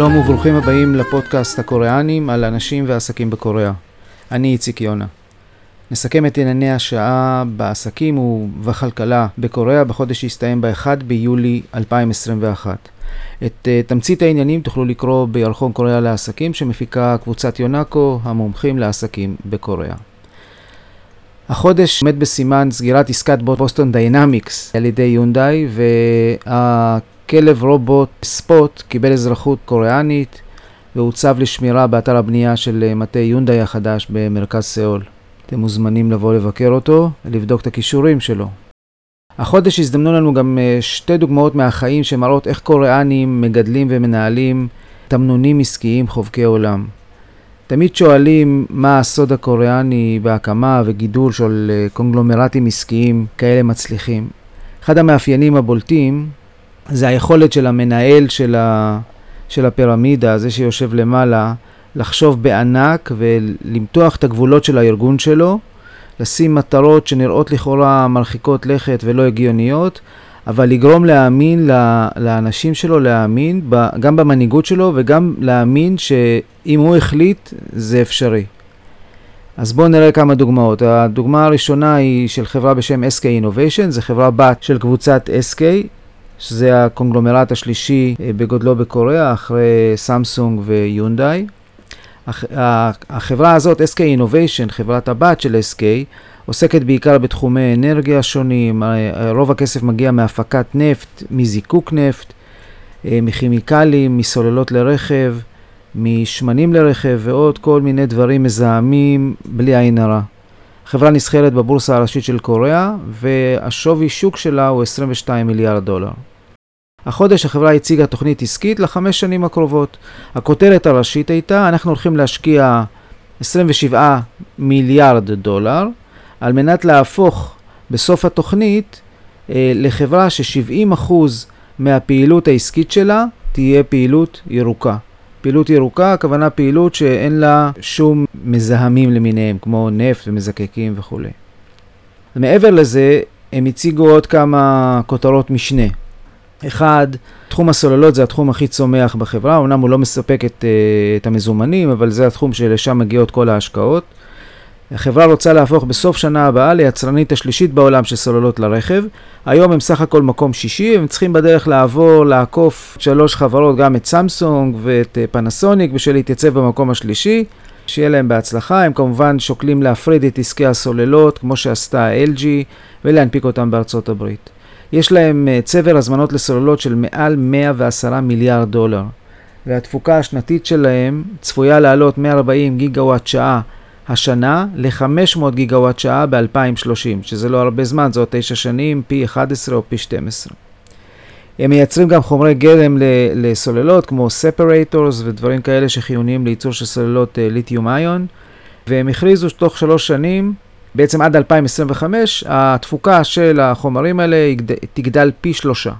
שלום וברוכים הבאים לפודקאסט הקוריאנים על אנשים ועסקים בקוריאה. אני איציק יונה. נסכם את ענייני השעה בעסקים ובכלכלה בקוריאה בחודש שהסתיים ב-1 ביולי 2021. את אה, תמצית העניינים תוכלו לקרוא בירחון קוריאה לעסקים שמפיקה קבוצת יונאקו, המומחים לעסקים בקוריאה. החודש עומד בסימן סגירת עסקת בוסטון דיינמיקס על ידי יונדאי והכלב רובוט ספוט קיבל אזרחות קוריאנית והוצב לשמירה באתר הבנייה של אה, מטה יונדאי החדש במרכז סאול. אתם מוזמנים לבוא לבקר אותו ולבדוק את הכישורים שלו. החודש הזדמנו לנו גם אה, שתי דוגמאות מהחיים שמראות איך קוריאנים מגדלים ומנהלים תמנונים עסקיים חובקי עולם. תמיד שואלים מה הסוד הקוריאני בהקמה וגידול של אה, קונגלומרטים עסקיים כאלה מצליחים. אחד המאפיינים הבולטים זה היכולת של המנהל של, ה... של הפירמידה, זה שיושב למעלה, לחשוב בענק ולמתוח את הגבולות של הארגון שלו, לשים מטרות שנראות לכאורה מרחיקות לכת ולא הגיוניות, אבל לגרום להאמין לאנשים שלו, להאמין גם במנהיגות שלו וגם להאמין שאם הוא החליט זה אפשרי. אז בואו נראה כמה דוגמאות. הדוגמה הראשונה היא של חברה בשם SK Innovation, זו חברה בת של קבוצת SK, שזה הקונגלומרט השלישי אה, בגודלו בקוריאה, אחרי סמסונג ויונדאי. החברה הזאת, SK Innovation, חברת הבת של SK, עוסקת בעיקר בתחומי אנרגיה שונים, רוב הכסף מגיע מהפקת נפט, מזיקוק נפט, אה, מכימיקלים, מסוללות לרכב, משמנים לרכב ועוד כל מיני דברים מזהמים בלי עין הרע. חברה נסחרת בבורסה הראשית של קוריאה והשווי שוק שלה הוא 22 מיליארד דולר. החודש החברה הציגה תוכנית עסקית לחמש שנים הקרובות. הכותרת הראשית הייתה, אנחנו הולכים להשקיע 27 מיליארד דולר על מנת להפוך בסוף התוכנית אה, לחברה ש-70% מהפעילות העסקית שלה תהיה פעילות ירוקה. פעילות ירוקה, הכוונה פעילות שאין לה שום מזהמים למיניהם, כמו נפט ומזקקים וכולי. מעבר לזה, הם הציגו עוד כמה כותרות משנה. אחד, תחום הסוללות זה התחום הכי צומח בחברה, אמנם הוא לא מספק את, אה, את המזומנים, אבל זה התחום שלשם מגיעות כל ההשקעות. החברה רוצה להפוך בסוף שנה הבאה ליצרנית השלישית בעולם של סוללות לרכב. היום הם סך הכל מקום שישי, הם צריכים בדרך לעבור, לעקוף שלוש חברות, גם את סמסונג ואת אה, פנסוניק, בשביל להתייצב במקום השלישי. שיהיה להם בהצלחה. הם כמובן שוקלים להפריד את עסקי הסוללות, כמו שעשתה LG, ולהנפיק אותם בארצות הברית. יש להם אה, צבר הזמנות לסוללות של מעל 110 מיליארד דולר, והתפוקה השנתית שלהם צפויה לעלות מ-40 גיגוואט שעה השנה ל-500 גיגוואט שעה ב-2030, שזה לא הרבה זמן, זה עוד 9 שנים, פי 11 או פי 12. הם מייצרים גם חומרי גלם לסוללות, כמו separators ודברים כאלה שחיוניים לייצור של סוללות ליתיום אה, ion, והם הכריזו שתוך שלוש שנים, בעצם עד 2025, התפוקה של החומרים האלה תגדל פי שלושה.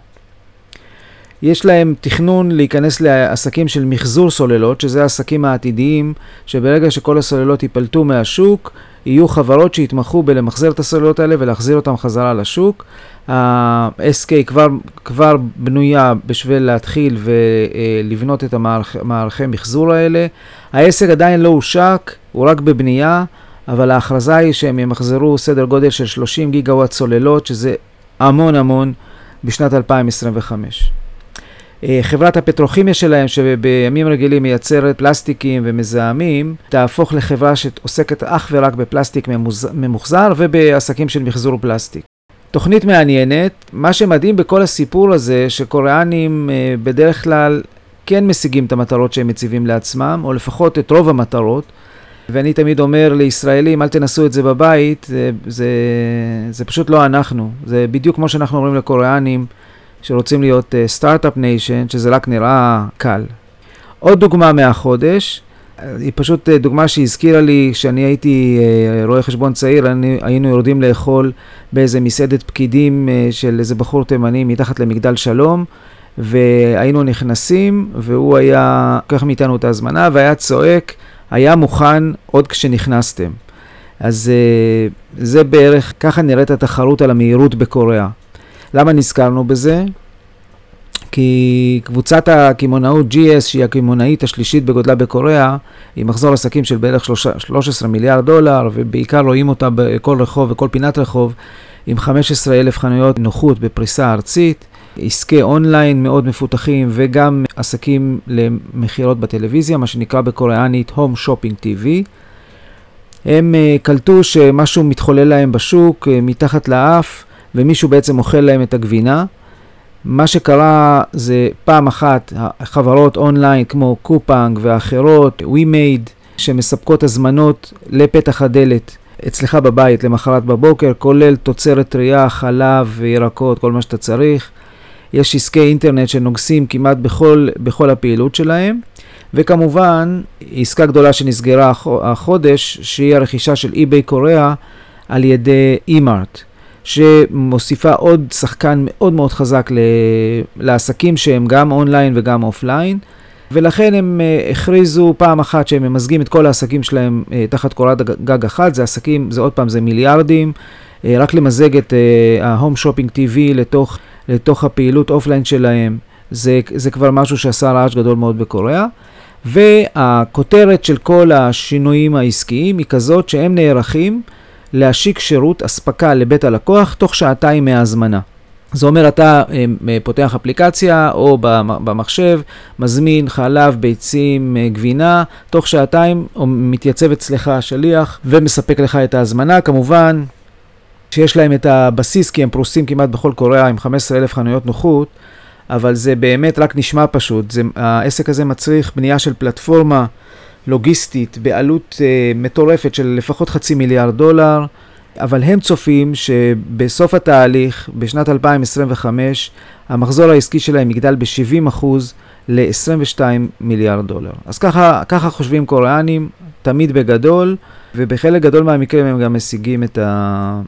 יש להם תכנון להיכנס לעסקים של מחזור סוללות, שזה העסקים העתידיים, שברגע שכל הסוללות ייפלטו מהשוק, יהיו חברות שיתמכו בלמחזר את הסוללות האלה ולהחזיר אותן חזרה לשוק. ה-SK כבר, כבר בנויה בשביל להתחיל ולבנות את המערכי מחזור האלה. העסק עדיין לא הושק, הוא רק בבנייה, אבל ההכרזה היא שהם ימחזרו סדר גודל של 30 גיגה וואט סוללות, שזה המון המון בשנת 2025. אה, חברת הפטרוכימיה שלהם, שבימים רגילים מייצרת פלסטיקים ומזהמים, תהפוך לחברה שעוסקת אך ורק בפלסטיק ממוחזר ובעסקים של מחזור פלסטיק. תוכנית מעניינת, מה שמדהים בכל הסיפור הזה, שקוריאנים אה, בדרך כלל כן משיגים את המטרות שהם מציבים לעצמם, או לפחות את רוב המטרות, ואני תמיד אומר לישראלים, אל תנסו את זה בבית, זה, זה, זה פשוט לא אנחנו. זה בדיוק כמו שאנחנו אומרים לקוריאנים, שרוצים להיות startup אה, nation, שזה רק נראה קל. עוד דוגמה מהחודש, היא פשוט uh, דוגמה שהזכירה לי, כשאני הייתי uh, רואה חשבון צעיר, אני, היינו יורדים לאכול באיזה מסעדת פקידים uh, של איזה בחור תימני מתחת למגדל שלום, והיינו נכנסים, והוא היה לוקח מאיתנו את ההזמנה, והיה צועק, היה מוכן עוד כשנכנסתם. אז uh, זה בערך, ככה נראית התחרות על המהירות בקוריאה. למה נזכרנו בזה? כי קבוצת הקמעונאות GS, שהיא הקמעונאית השלישית בגודלה בקוריאה, היא מחזור עסקים של בערך 13 מיליארד דולר, ובעיקר רואים אותה בכל רחוב וכל פינת רחוב, עם 15 אלף חנויות נוחות בפריסה ארצית, עסקי אונליין מאוד מפותחים, וגם עסקים למכירות בטלוויזיה, מה שנקרא בקוריאנית Home Shopping TV. הם uh, קלטו שמשהו מתחולל להם בשוק, uh, מתחת לאף, ומישהו בעצם אוכל להם את הגבינה. מה שקרה זה פעם אחת חברות אונליין כמו קופאנג ואחרות, WeMade, שמספקות הזמנות לפתח הדלת אצלך בבית למחרת בבוקר, כולל תוצרת טרייה, חלב וירקות, כל מה שאתה צריך. יש עסקי אינטרנט שנוגסים כמעט בכל, בכל הפעילות שלהם. וכמובן, עסקה גדולה שנסגרה החודש, שהיא הרכישה של eBay קוריאה על ידי eMart. שמוסיפה עוד שחקן מאוד מאוד חזק לעסקים שהם גם אונליין וגם offline. ולכן הם אה, הכריזו פעם אחת שהם ממזגים את כל העסקים שלהם אה, תחת קורת גג אחת, זה עסקים, זה עוד פעם, זה מיליארדים, אה, רק למזג את ה Home Shopping TV לתוך, לתוך הפעילות offline שלהם, זה, זה כבר משהו שעשה רעש גדול מאוד בקוריאה. והכותרת של כל השינויים העסקיים היא כזאת שהם נערכים להשיק שירות אספקה לבית הלקוח תוך שעתיים מההזמנה. זה אומר, אתה אה, אה, פותח אפליקציה או במחשב, מזמין חלב, ביצים, אה, גבינה, תוך שעתיים מתייצב אצלך השליח ומספק לך את ההזמנה. כמובן שיש להם את הבסיס, כי הם פרוסים כמעט בכל קוריאה עם 15,000 חנויות נוחות, אבל זה באמת רק נשמע פשוט. זה, העסק הזה מצריך בנייה של פלטפורמה לוגיסטית בעלות uh, מטורפת של לפחות חצי מיליארד דולר. אבל הם צופים שבסוף התהליך, בשנת 2025, המחזור העסקי שלהם יגדל ב-70% ל-22 מיליארד דולר. אז ככה, ככה חושבים קוריאנים, תמיד בגדול, ובחלק גדול מהמקרים הם גם משיגים את, ה,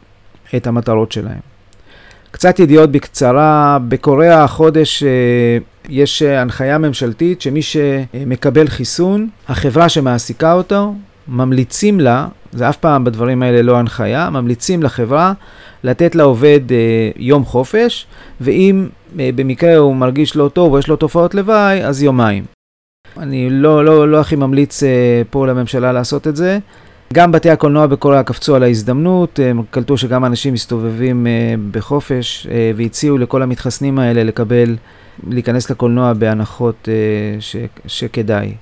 את המטרות שלהם. קצת ידיעות בקצרה, בקוריאה החודש אה, יש הנחיה ממשלתית שמי שמקבל חיסון, החברה שמעסיקה אותו, ממליצים לה זה אף פעם בדברים האלה לא הנחיה, ממליצים לחברה לתת לעובד אה, יום חופש, ואם אה, במקרה הוא מרגיש לא טוב או יש לו תופעות לוואי, אז יומיים. אני לא, לא, לא הכי ממליץ אה, פה לממשלה לעשות את זה. גם בתי הקולנוע בקוריאה קפצו על ההזדמנות, הם קלטו שגם אנשים מסתובבים אה, בחופש אה, והציעו לכל המתחסנים האלה לקבל, להיכנס לקולנוע בהנחות אה, ש, שכדאי.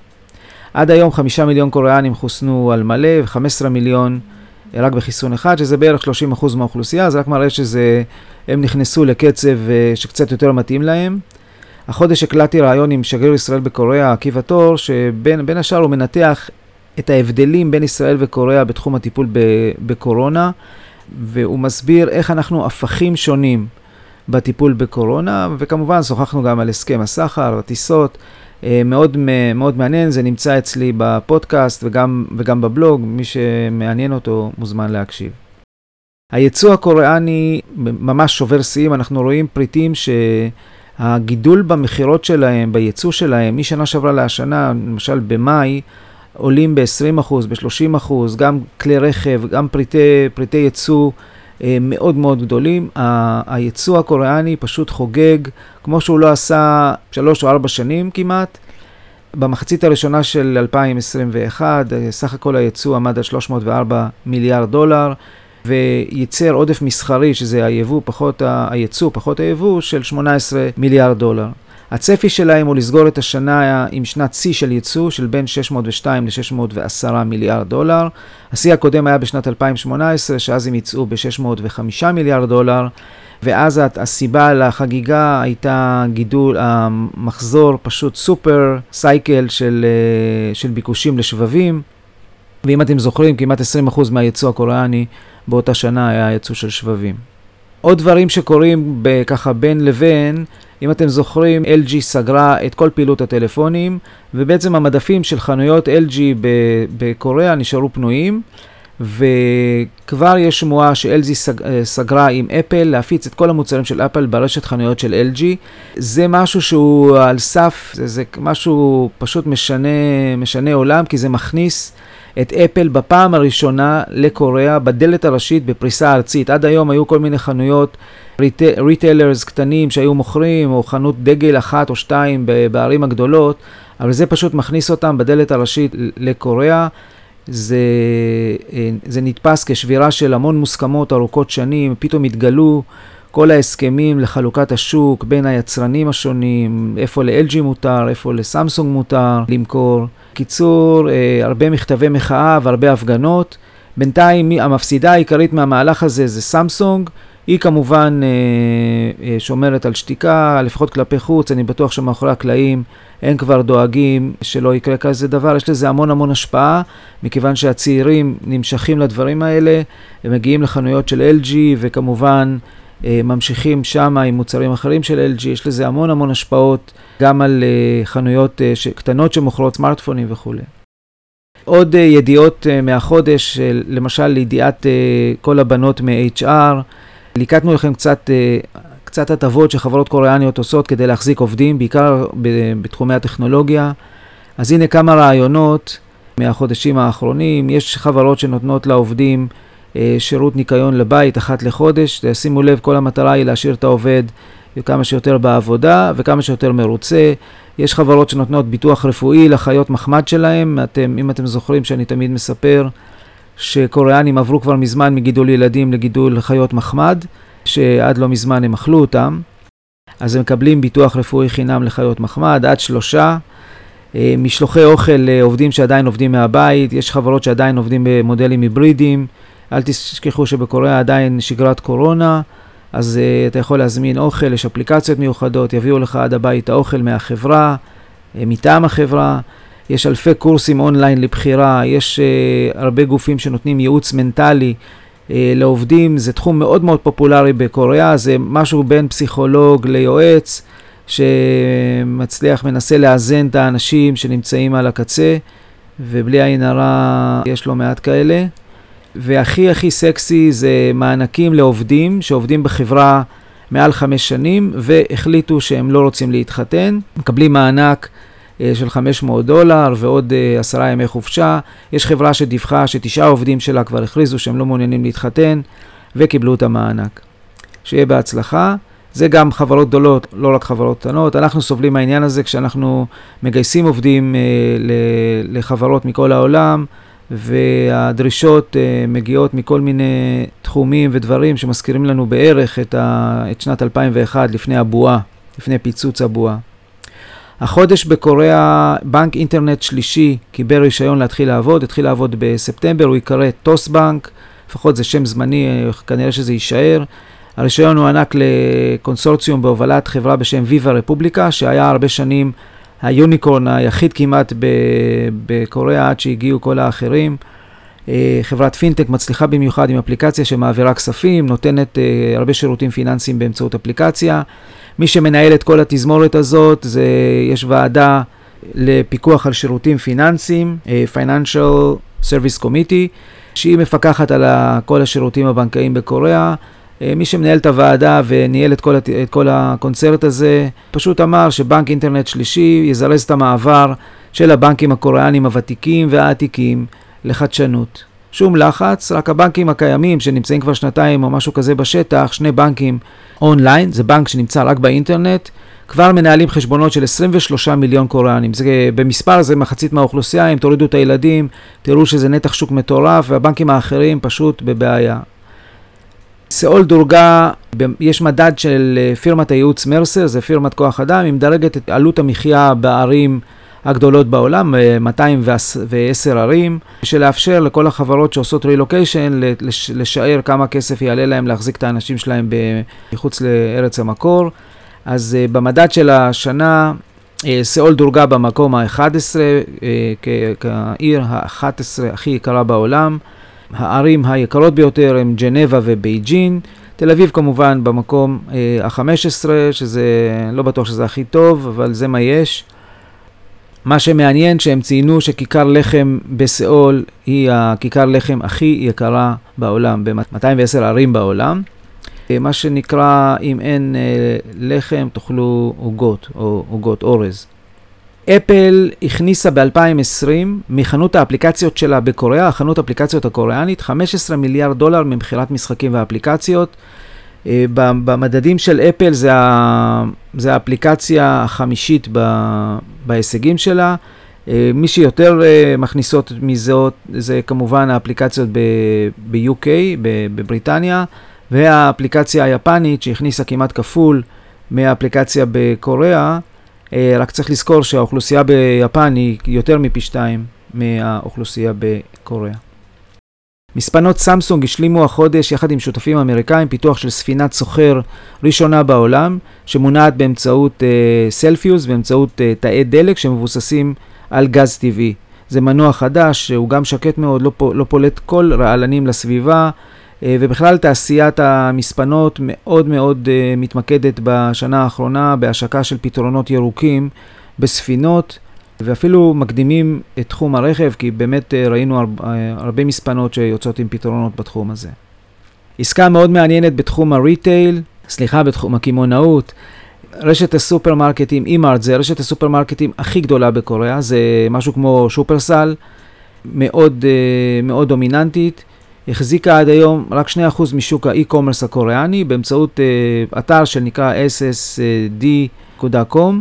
עד היום חמישה מיליון קוריאנים חוסנו על מלא ו-15 מיליון רק בחיסון אחד, שזה בערך 30% מהאוכלוסייה, זה רק מראה שהם נכנסו לקצב שקצת יותר מתאים להם. החודש הקלטתי ראיון עם שגריר ישראל בקוריאה, עקיבא תור, שבין השאר הוא מנתח את ההבדלים בין ישראל וקוריאה בתחום הטיפול בקורונה, והוא מסביר איך אנחנו הפכים שונים בטיפול בקורונה, וכמובן שוחחנו גם על הסכם הסחר, הטיסות. אה, מאוד, מאוד מעניין, זה נמצא אצלי בפודקאסט וגם, וגם בבלוג, מי שמעניין אותו מוזמן להקשיב. היצוא הקוריאני ממש שובר שיאים, אנחנו רואים פריטים שהגידול במכירות שלהם, ביצוא שלהם, משנה שעברה להשנה, למשל במאי, עולים ב-20%, ב-30%, גם כלי רכב, גם פריטי, פריטי יצוא אה, מאוד מאוד גדולים. היצוא הקוריאני פשוט חוגג, כמו שהוא לא עשה שלוש או ארבע שנים כמעט. במחצית הראשונה של 2021, אה, סך הכל היצוא עמד על 304 מיליארד דולר, וייצר עודף מסחרי, שזה היבוא פחות היצוא, פחות היבוא, של 18 מיליארד דולר. הצפי שלהם הוא לסגור את השנה עם שנת שיא של ייצוא של בין 602 ל-610 מיליארד דולר. השיא הקודם היה בשנת 2018, שאז הם יצאו ב-605 מיליארד דולר, ואז הסיבה לחגיגה הייתה גידול, המחזור פשוט סופר סייקל של, אה, של ביקושים לשבבים. ואם אתם זוכרים, כמעט 20% מהייצוא הקוריאני באותה שנה היה ייצוא של שבבים. עוד דברים שקורים ככה בין לבין, אם אתם זוכרים, LG סגרה את כל פעילות הטלפונים, ובעצם המדפים של חנויות LG בקוריאה נשארו פנויים, וכבר יש שמועה ש-LG סג, סגרה עם אפל להפיץ את כל המוצרים של אפל ברשת חנויות של LG. זה משהו שהוא על סף, זה, זה משהו פשוט משנה, משנה עולם, כי זה מכניס את אפל בפעם הראשונה לקוריאה בדלת הראשית בפריסה ארצית. עד היום היו כל מיני חנויות retailers קטנים שהיו מוכרים, או חנות דגל אחת או שתיים בערים הגדולות, אבל זה פשוט מכניס אותם בדלת הראשית לקוריאה. זה, אה, זה נתפס כשבירה של המון מוסכמות ארוכות שנים, פתאום התגלו כל ההסכמים לחלוקת השוק בין היצרנים השונים, איפה ל-LG מותר, איפה לסמסונג מותר למכור. קיצור, אה, הרבה מכתבי מחאה והרבה הפגנות. בינתיים המפסידה העיקרית מהמהלך הזה זה סמסונג. היא כמובן אה, אה, שומרת על שתיקה, לפחות כלפי חוץ, אני בטוח שמאחורי הקלעים הם כבר דואגים שלא יקרה כזה דבר. יש לזה המון המון השפעה, מכיוון שהצעירים נמשכים לדברים האלה, הם מגיעים לחנויות של LG וכמובן ממשיכים שם עם מוצרים אחרים של LG, יש לזה המון המון השפעות גם על אה, חנויות אה, קטנות שמוכרות סמארטפונים וכולי. עוד ידיעות מהחודש, למשל ידיעת כל הבנות מ-HR, ליקטנו לכם קצת, קצת הטבות שחברות קוריאניות עושות כדי להחזיק עובדים, בעיקר בתחומי הטכנולוגיה. אז הנה כמה רעיונות מהחודשים האחרונים. יש חברות שנותנות לעובדים אה, שירות ניקיון לבית אחת לחודש. שימו לב, כל המטרה היא להשאיר את העובד כמה שיותר בעבודה וכמה שיותר מרוצה. יש חברות שנותנות ביטוח רפואי לחיות מחמד שלהם. אתם, אם אתם זוכרים שאני תמיד מספר שקוריאנים עברו כבר מזמן מגידול ילדים לגידול חיות מחמד, שעד לא מזמן הם אכלו אותם. אז הם מקבלים ביטוח רפואי חינם לחיות מחמד, עד שלושה. אה, משלוחי אוכל לעובדים שעדיין עובדים מהבית, יש חברות שעדיין עובדים במודלים היברידיים. אל תשכחו שבקוריאה עדיין שגרת קורונה, אז uh, אתה יכול להזמין אוכל, יש אפליקציות מיוחדות, יביאו לך עד הבית האוכל מהחברה, uh, מטעם החברה. יש אלפי קורסים אונליין לבחירה, יש uh, הרבה גופים שנותנים ייעוץ מנטלי uh, לעובדים, זה תחום מאוד מאוד פופולרי בקוריאה, זה משהו בין פסיכולוג ליועץ, שמצליח, מנסה לאזן את האנשים שנמצאים על הקצה, ובלי עין הרע יש לא מעט כאלה. והכי הכי סקסי זה מענקים לעובדים שעובדים בחברה מעל חמש שנים והחליטו שהם לא רוצים להתחתן, מקבלים מענק אה, של 500 דולר ועוד אה, עשרה ימי חופשה. יש חברה שדיווחה שתשעה עובדים שלה כבר הכריזו שהם לא מעוניינים להתחתן וקיבלו את המענק. שיהיה בהצלחה. זה גם חברות גדולות, לא רק חברות קטנות. אנחנו סובלים מהעניין הזה כשאנחנו מגייסים עובדים אה, לחברות מכל העולם. והדרישות uh, מגיעות מכל מיני תחומים ודברים שמזכירים לנו בערך את, ה, את שנת 2001 לפני הבועה, לפני פיצוץ הבועה. החודש בקוריאה בנק אינטרנט שלישי קיבל רישיון להתחיל לעבוד, התחיל לעבוד בספטמבר, הוא ייקרא טוס בנק, לפחות זה שם זמני, אה, כנראה שזה יישאר. הרישיון הוענק לקונסורציום בהובלת חברה בשם ויבה רפובליקה, שהיה הרבה שנים היוניקורן היחיד כמעט בקוריאה עד שהגיעו כל האחרים. אה, חברת פינטק מצליחה במיוחד עם אפליקציה שמעבירה כספים, נותנת אה, הרבה שירותים פיננסיים באמצעות אפליקציה. מי שמנהל את כל התזמורת הזאת, זה, יש ועדה לפיקוח על שירותים פיננסיים, אה, Financial Service Committee, שהיא מפקחת על כל השירותים הבנקאיים בקוריאה. אה, מי שמנהל את הוועדה וניהל את כל, את כל הקונצרט הזה, פשוט אמר שבנק אינטרנט שלישי יזרז את המעבר של הבנקים הקוריאנים הוותיקים והעתיקים לחדשנות. שום לחץ, רק הבנקים הקיימים שנמצאים כבר שנתיים או משהו כזה בשטח, שני בנקים אונליין, זה בנק שנמצא רק באינטרנט, כבר מנהלים חשבונות של 23 מיליון קוריאנים. זה, במספר זה מחצית מהאוכלוסייה, אם תורידו את הילדים, תראו שזה נתח שוק מטורף, והבנקים האחרים פשוט בבעיה. סאול דורגה, יש מדד של אה, פירמת הייעוץ מרסר, זה פירמת כוח אדם, היא מדרגת את עלות המחיה בערים הגדולות בעולם, 210 אה, ערים, בשביל לאפשר לכל החברות שעושות רילוקיישן לשער כמה כסף יעלה להם להחזיק את האנשים שלהם מחוץ לארץ המקור. אז אה, במדד של השנה, סאול דורגה במקום ה-11 כעיר ה-11 הכי יקרה בעולם. הערים היקרות ביותר הן ג'נבה ובייג'ין. תל אביב כמובן במקום אה, ה-15, שזה, לא בטוח שזה הכי טוב, אבל זה מה יש. מה שמעניין שהם ציינו שכיכר לחם בסיאול היא הכיכר לחם הכי יקרה בעולם, ב-210 ערים בעולם. אה, מה שנקרא, אם אין אה, לחם תאכלו עוגות או עוגות אורז. אפל הכניסה ב-2020 מחנות האפליקציות שלה בקוריאה, החנות האפליקציות הקוריאנית, 15 מיליארד דולר ממכירת משחקים ואפליקציות. אה, במדדים של אפל זה, ה, זה האפליקציה החמישית ב, בהישגים שלה. אה, מי שיותר אה, מכניסות מזאת זה כמובן האפליקציות ב-UK, בבריטניה, והאפליקציה היפנית שהכניסה כמעט כפול מהאפליקציה בקוריאה. רק צריך לזכור שהאוכלוסייה ביפן היא יותר מפי שתיים מהאוכלוסייה בקוריאה. מספנות סמסונג השלימו החודש יחד עם שותפים אמריקאים פיתוח של ספינת סוחר ראשונה בעולם, שמונעת באמצעות uh, סלפיוס, באמצעות uh, תאי דלק שמבוססים על גז טבעי. זה מנוע חדש, הוא גם שקט מאוד, לא, לא פולט כל רעלנים לסביבה, ובכלל תעשיית המספנות מאוד מאוד uh, מתמקדת בשנה האחרונה בהשקה של פתרונות ירוקים בספינות. ואפילו מקדימים את תחום הרכב, כי באמת אה, ראינו אה, הרבה מספנות שיוצאות עם פתרונות בתחום הזה. עסקה מאוד מעניינת בתחום הריטייל, סליחה, בתחום הקמעונאות. רשת הסופרמרקטים, אימארט זה רשת הסופרמרקטים הכי גדולה בקוריאה, זה משהו כמו שופרסל, מאוד, אה, מאוד דומיננטית. החזיקה עד היום רק 2% משוק האי-קומרס הקוריאני באמצעות אתר שנקרא ssd.com.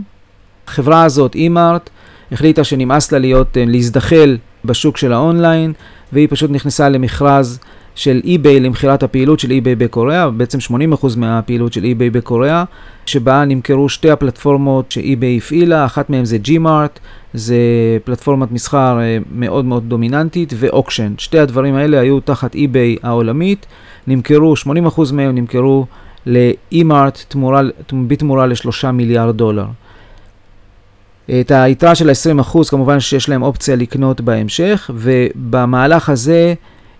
החברה הזאת, אימארט, החליטה שנמאס לה להיות, אה, להזדחל בשוק של האונליין, והיא פשוט נכנסה למכרז של eBay למכירת הפעילות של eBay בקוריאה, בעצם 80% מהפעילות של eBay בקוריאה, שבה נמכרו שתי הפלטפורמות ש-eBay הפעילה, אחת מהן זה Gmart, זה פלטפורמת מסחר אה, מאוד מאוד דומיננטית, ואוקשן. שתי הדברים האלה היו תחת eBay העולמית, נמכרו, 80% מהם נמכרו ל-eMart בתמורה ל-3 מיליארד דולר. את היתרה של ה-20% כמובן שיש להם אופציה לקנות בהמשך, ובמהלך הזה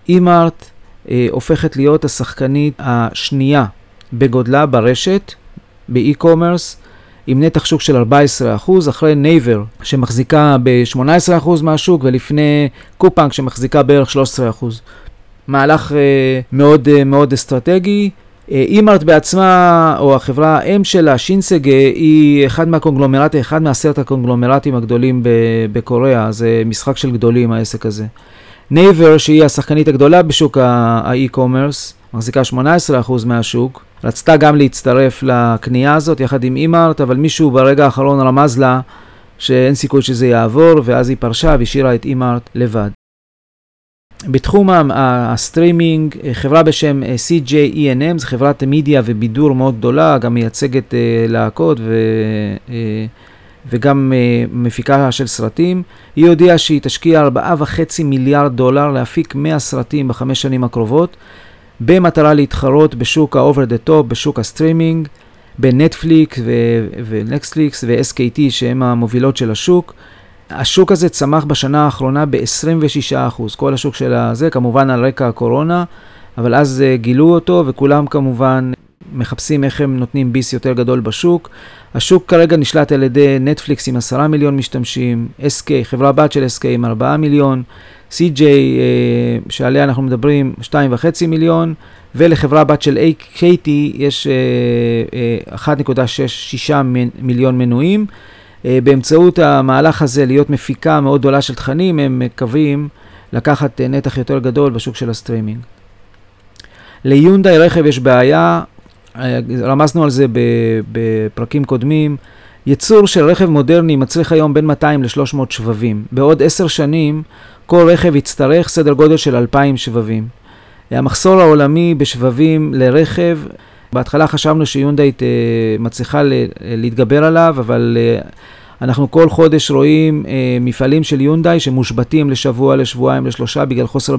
אימארט אה, הופכת להיות השחקנית השנייה בגודלה ברשת, ב e-commerce, עם נתח שוק של 14%, אחרי נייבר שמחזיקה ב-18% מהשוק, ולפני קופאנג שמחזיקה בערך 13%. מהלך אה, מאוד אה, מאוד אסטרטגי. אימארט בעצמה, או החברה האם שלה, שינסגה, היא אחד מהקונגלומרטים, אחד מעשרת הקונגלומרטים הגדולים בקוריאה, זה משחק של גדולים העסק הזה. נייבר, שהיא השחקנית הגדולה בשוק ה e-commerce, מחזיקה 18% מהשוק, רצתה גם להצטרף לקנייה הזאת יחד עם אימארט, אבל מישהו ברגע האחרון רמז לה שאין סיכוי שזה יעבור, ואז היא פרשה והשאירה את אימארט לבד. בתחום הסטרימינג, חברה בשם אה, CJ ENM, זו חברת מידיה ובידור מאוד גדולה, גם מייצגת אה, להקות ו... אה, וגם מפיקה של סרטים. היא הודיעה שהיא תשקיע 4.5 מיליארד דולר להפיק 100 סרטים בחמש שנים הקרובות, במטרה להתחרות בשוק ה-over the top, בשוק הסטרימינג, בנטפליקס ונקסטפליקס ו-SKT שהם המובילות של השוק. השוק הזה צמח בשנה האחרונה ב-26%, כל השוק של הזה, כמובן על רקע הקורונה, אבל אז אה, גילו אותו וכולם כמובן מחפשים איך הם נותנים ביס יותר גדול בשוק. השוק כרגע נשלט על ידי נטפליקס עם 10 מיליון משתמשים, SK, חברה בת של SK עם 4 מיליון, CJ, אה, שעליה אנחנו מדברים, 2.5 מיליון, ולחברה בת של KT יש אה, אה, 1.6 מיליון מנויים. אה, באמצעות המהלך הזה להיות מפיקה מאוד גדולה של תכנים, הם מקווים לקחת אה, נתח יותר גדול בשוק של הסטרימינג. ליונדאי רכב יש בעיה, אה, רמזנו על זה בפרקים קודמים. ייצור של רכב מודרני מצריך היום בין 200 ל-300 שבבים. בעוד עשר שנים כל רכב יצטרך סדר גודל של 2,000 שבבים. המחסור העולמי בשבבים לרכב בהתחלה חשבנו שיונדאי מצליחה להתגבר עליו, אבל אה, אנחנו כל חודש רואים אה, מפעלים של יונדאי שמושבתים לשבוע, לשבועיים, לשלושה בגלל חוסר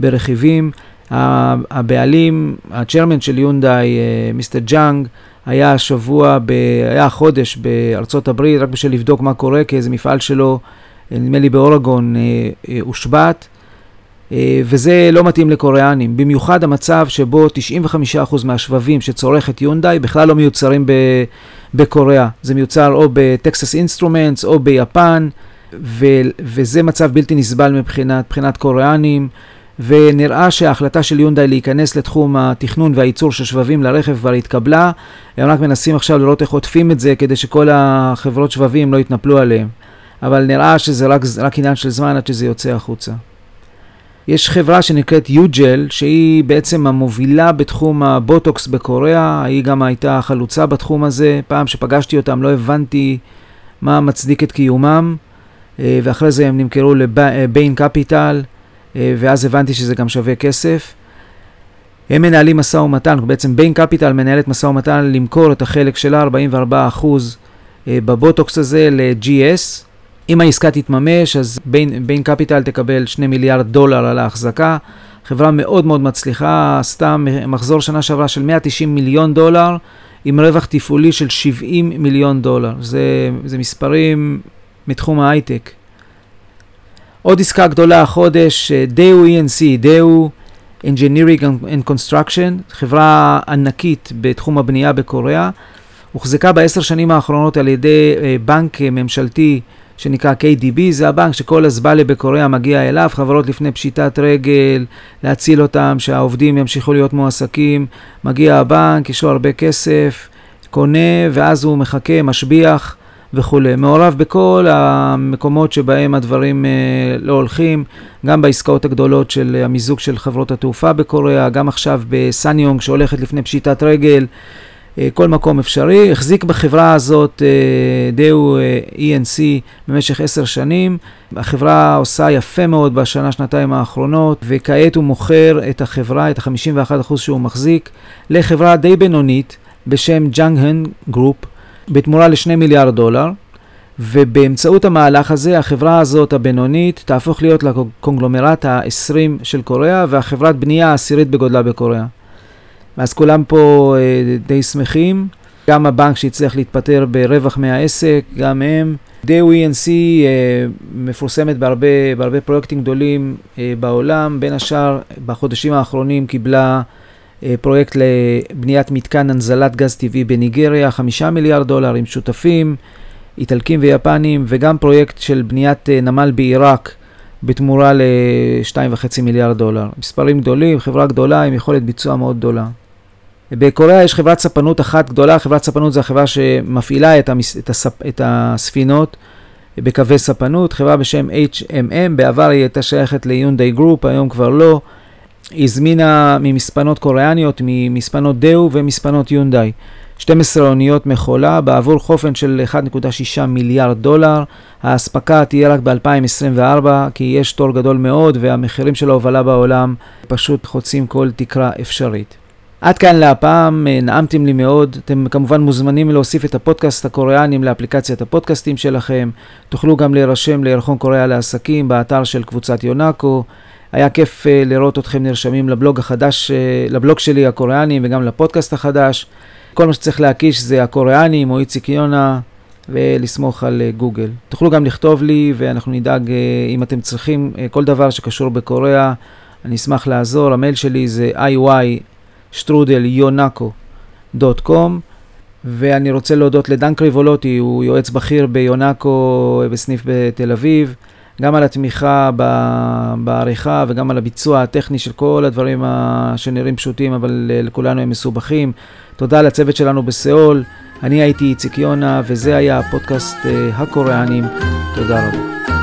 ברכיבים. הבעלים, ה-chairman של יונדאי, אה, מיסטר ג'אנג, היה השבוע, ב, היה החודש בארצות הברית, רק בשביל לבדוק מה קורה, כי איזה מפעל שלו, נדמה לי באורגון, הושבת. אה, וזה לא מתאים לקוריאנים, במיוחד המצב שבו 95% מהשבבים שצורכת יונדאי בכלל לא מיוצרים בקוריאה. זה מיוצר או בטקסס אינסטרומנטס או ביפן, ו- וזה מצב בלתי נסבל מבחינת, מבחינת קוריאנים, ונראה שההחלטה של יונדאי להיכנס לתחום התכנון והייצור של שבבים לרכב כבר התקבלה. הם רק מנסים עכשיו לראות איך עוטפים את זה כדי שכל החברות שבבים לא יתנפלו עליהם. אבל נראה שזה רק, רק עניין של זמן עד שזה יוצא החוצה. יש חברה שנקראת יוג'ל, שהיא בעצם המובילה בתחום הבוטוקס בקוריאה, היא גם הייתה חלוצה בתחום הזה. פעם שפגשתי אותם לא הבנתי מה מצדיק את קיומם, אה, ואחרי זה הם נמכרו לביין קפיטל, אה, ואז הבנתי שזה גם שווה כסף. הם מנהלים משא ומתן, בעצם ביין קפיטל מנהלת משא ומתן למכור את החלק שלה, 44% אה, בבוטוקס הזה ל-GS. אם העסקה תתממש, אז ביין קפיטל תקבל 2 מיליארד דולר על ההחזקה. חברה מאוד מאוד מצליחה, עשתה מחזור שנה שעברה של 190 מיליון דולר, עם רווח תפעולי של 70 מיליון דולר. זה, זה מספרים מתחום ההייטק. עוד עסקה גדולה החודש, דאו ENC, דאו Engineering and Construction, חברה ענקית בתחום הבנייה בקוריאה, הוחזקה בעשר שנים האחרונות על ידי אה, בנק ממשלתי שנקרא KDB, זה הבנק שכל הזבלה בקוריאה מגיע אליו, חברות לפני פשיטת רגל, להציל אותם, שהעובדים ימשיכו להיות מועסקים, מגיע הבנק, יש לו הרבה כסף, קונה, ואז הוא מחכה, משביח וכולי. מעורב בכל המקומות שבהם הדברים אה, לא הולכים, גם בעסקאות הגדולות של המיזוג של חברות התעופה בקוריאה, גם עכשיו בסניונג שהולכת לפני פשיטת רגל. אה, כל מקום אפשרי. החזיק בחברה הזאת אה, דאו אה, E&C במשך עשר שנים. החברה עושה יפה מאוד בשנה, שנתיים האחרונות, וכעת הוא מוכר את החברה, את ה-51% שהוא מחזיק, לחברה די בינונית בשם ג'אנגהן גרופ, בתמורה ל-2 מיליארד דולר. ובאמצעות המהלך הזה, החברה הזאת, הבינונית, תהפוך להיות לקונגלומרט ה-20 של קוריאה, והחברת בנייה העשירית בגודלה בקוריאה. אז כולם פה אה, די שמחים. גם הבנק שהצליח להתפטר ברווח מהעסק, גם הם. דאו ENC אה, מפורסמת בהרבה, בהרבה פרויקטים גדולים אה, בעולם, בין השאר בחודשים האחרונים קיבלה פרויקט לבניית מתקן הנזלת גז טבעי בניגריה, חמישה מיליארד דולר עם שותפים איטלקים ויפנים, וגם פרויקט של בניית אה, נמל בעיראק בתמורה ל-2.5 מיליארד דולר. מספרים גדולים, חברה גדולה עם יכולת ביצוע מאוד גדולה. בקוריאה יש חברת ספנות אחת גדולה, חברת ספנות זו החברה שמפעילה את, המס, את, הספ, את הספינות בקווי ספנות, חברה בשם HMM, בעבר היא הייתה שייכת ליונדאי גרופ, היום כבר לא. הזמינה ממספנות קוריאניות, ממספנות דאו ומספנות יונדאי. 12 אוניות מכולה בעבור חופן של 1.6 מיליארד דולר. האספקה תהיה רק ב-2024, כי יש תור גדול מאוד והמחירים של ההובלה בעולם פשוט חוצים כל תקרה אפשרית. עד כאן להפעם, אה, נעמתם לי מאוד. אתם כמובן מוזמנים להוסיף את הפודקאסט הקוריאנים לאפליקציית הפודקאסטים שלכם. תוכלו גם להירשם לירחון קוריאה לעסקים באתר של קבוצת יונאקו. היה כיף uh, לראות אתכם נרשמים לבלוג החדש, uh, לבלוג שלי הקוריאנים וגם לפודקאסט החדש. כל מה שצריך להקיש זה הקוריאנים או איציק יונה ולסמוך על uh, גוגל. תוכלו גם לכתוב לי ואנחנו נדאג אם אתם צריכים כל דבר שקשור בקוריאה, אני אשמח לעזור. המייל שלי זה iy שטרודל יונאקו.קום ואני רוצה להודות לדן קריבולוטי, הוא יועץ בכיר ביונאקו בסניף בתל אביב, גם על התמיכה בעריכה וגם על הביצוע הטכני של כל הדברים שנראים פשוטים, אבל לכולנו הם מסובכים. תודה לצוות שלנו בסיאול, אני הייתי איציק יונה, וזה היה הפודקאסט אה, הקוריאנים. תודה רבה.